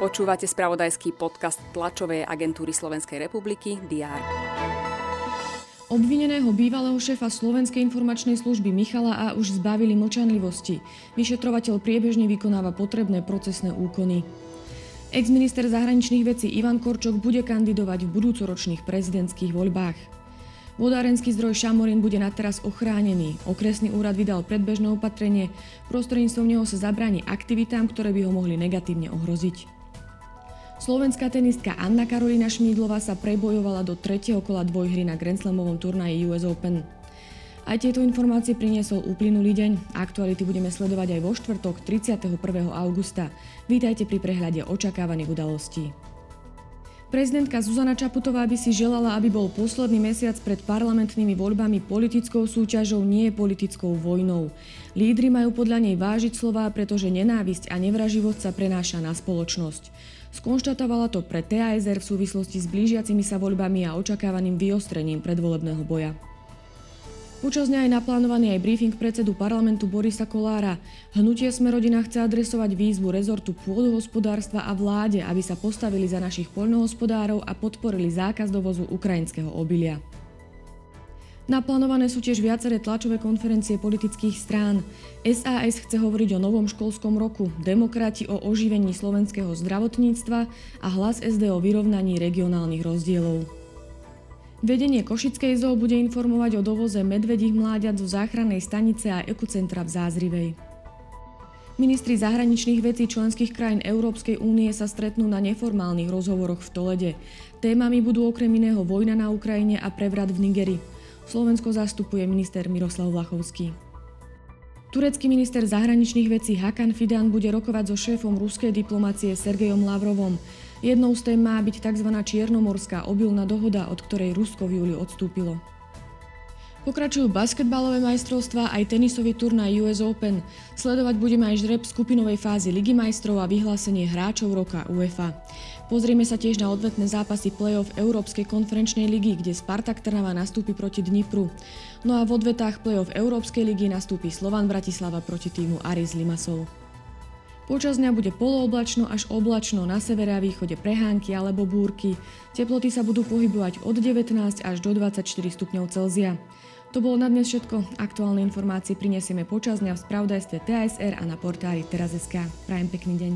Počúvate spravodajský podcast tlačovej agentúry Slovenskej republiky DR. Obvineného bývalého šéfa Slovenskej informačnej služby Michala A. už zbavili mlčanlivosti. Vyšetrovateľ priebežne vykonáva potrebné procesné úkony. Ex-minister zahraničných vecí Ivan Korčok bude kandidovať v budúcoročných prezidentských voľbách. Vodárenský zdroj Šamorín bude na teraz ochránený. Okresný úrad vydal predbežné opatrenie, prostredníctvom neho sa zabráni aktivitám, ktoré by ho mohli negatívne ohroziť. Slovenská tenistka Anna Karolina Šmídlová sa prebojovala do tretieho kola dvojhry na Grand Slamovom turnaji US Open. Aj tieto informácie priniesol uplynulý deň. Aktuality budeme sledovať aj vo štvrtok 31. augusta. Vítajte pri prehľade očakávaných udalostí. Prezidentka Zuzana Čaputová by si želala, aby bol posledný mesiac pred parlamentnými voľbami politickou súťažou, nie politickou vojnou. Lídry majú podľa nej vážiť slová, pretože nenávisť a nevraživosť sa prenáša na spoločnosť. Skonštatovala to pre TASR v súvislosti s blížiacimi sa voľbami a očakávaným vyostrením predvolebného boja. Počas dňa je naplánovaný aj briefing predsedu parlamentu Borisa Kolára. Hnutie Smerodina chce adresovať výzvu rezortu pôdohospodárstva a vláde, aby sa postavili za našich poľnohospodárov a podporili zákaz dovozu ukrajinského obilia. Naplánované sú tiež viaceré tlačové konferencie politických strán. SAS chce hovoriť o novom školskom roku, demokrati o oživení slovenského zdravotníctva a hlas SD o vyrovnaní regionálnych rozdielov. Vedenie Košickej zoo bude informovať o dovoze medvedích mláďat zo záchrannej stanice a ekocentra v Zázrivej. Ministri zahraničných vecí členských krajín Európskej únie sa stretnú na neformálnych rozhovoroch v Tolede. Témami budú okrem iného vojna na Ukrajine a prevrat v Nigeri. Slovensko zastupuje minister Miroslav Vlachovský. Turecký minister zahraničných vecí Hakan Fidan bude rokovať so šéfom ruskej diplomácie Sergejom Lavrovom. Jednou z tém má byť tzv. čiernomorská obilná dohoda, od ktorej Rusko v júli odstúpilo. Pokračujú basketbalové majstrovstvá aj tenisový turnaj US Open. Sledovať budeme aj žreb skupinovej fázy Ligy majstrov a vyhlásenie hráčov roka UEFA. Pozrieme sa tiež na odvetné zápasy play-off Európskej konferenčnej ligy, kde Spartak Trnava nastúpi proti Dnipru. No a v odvetách play-off Európskej ligy nastúpi Slovan Bratislava proti týmu Aris Limassol. Počas dňa bude polooblačno až oblačno, na severe a východe prehánky alebo búrky. Teploty sa budú pohybovať od 19 až do 24 stupňov Celzia. To bolo na dnes všetko. Aktuálne informácie prinesieme počas dňa v spravodajstve TSR a na portáli teraz.sk. Prajem pekný deň.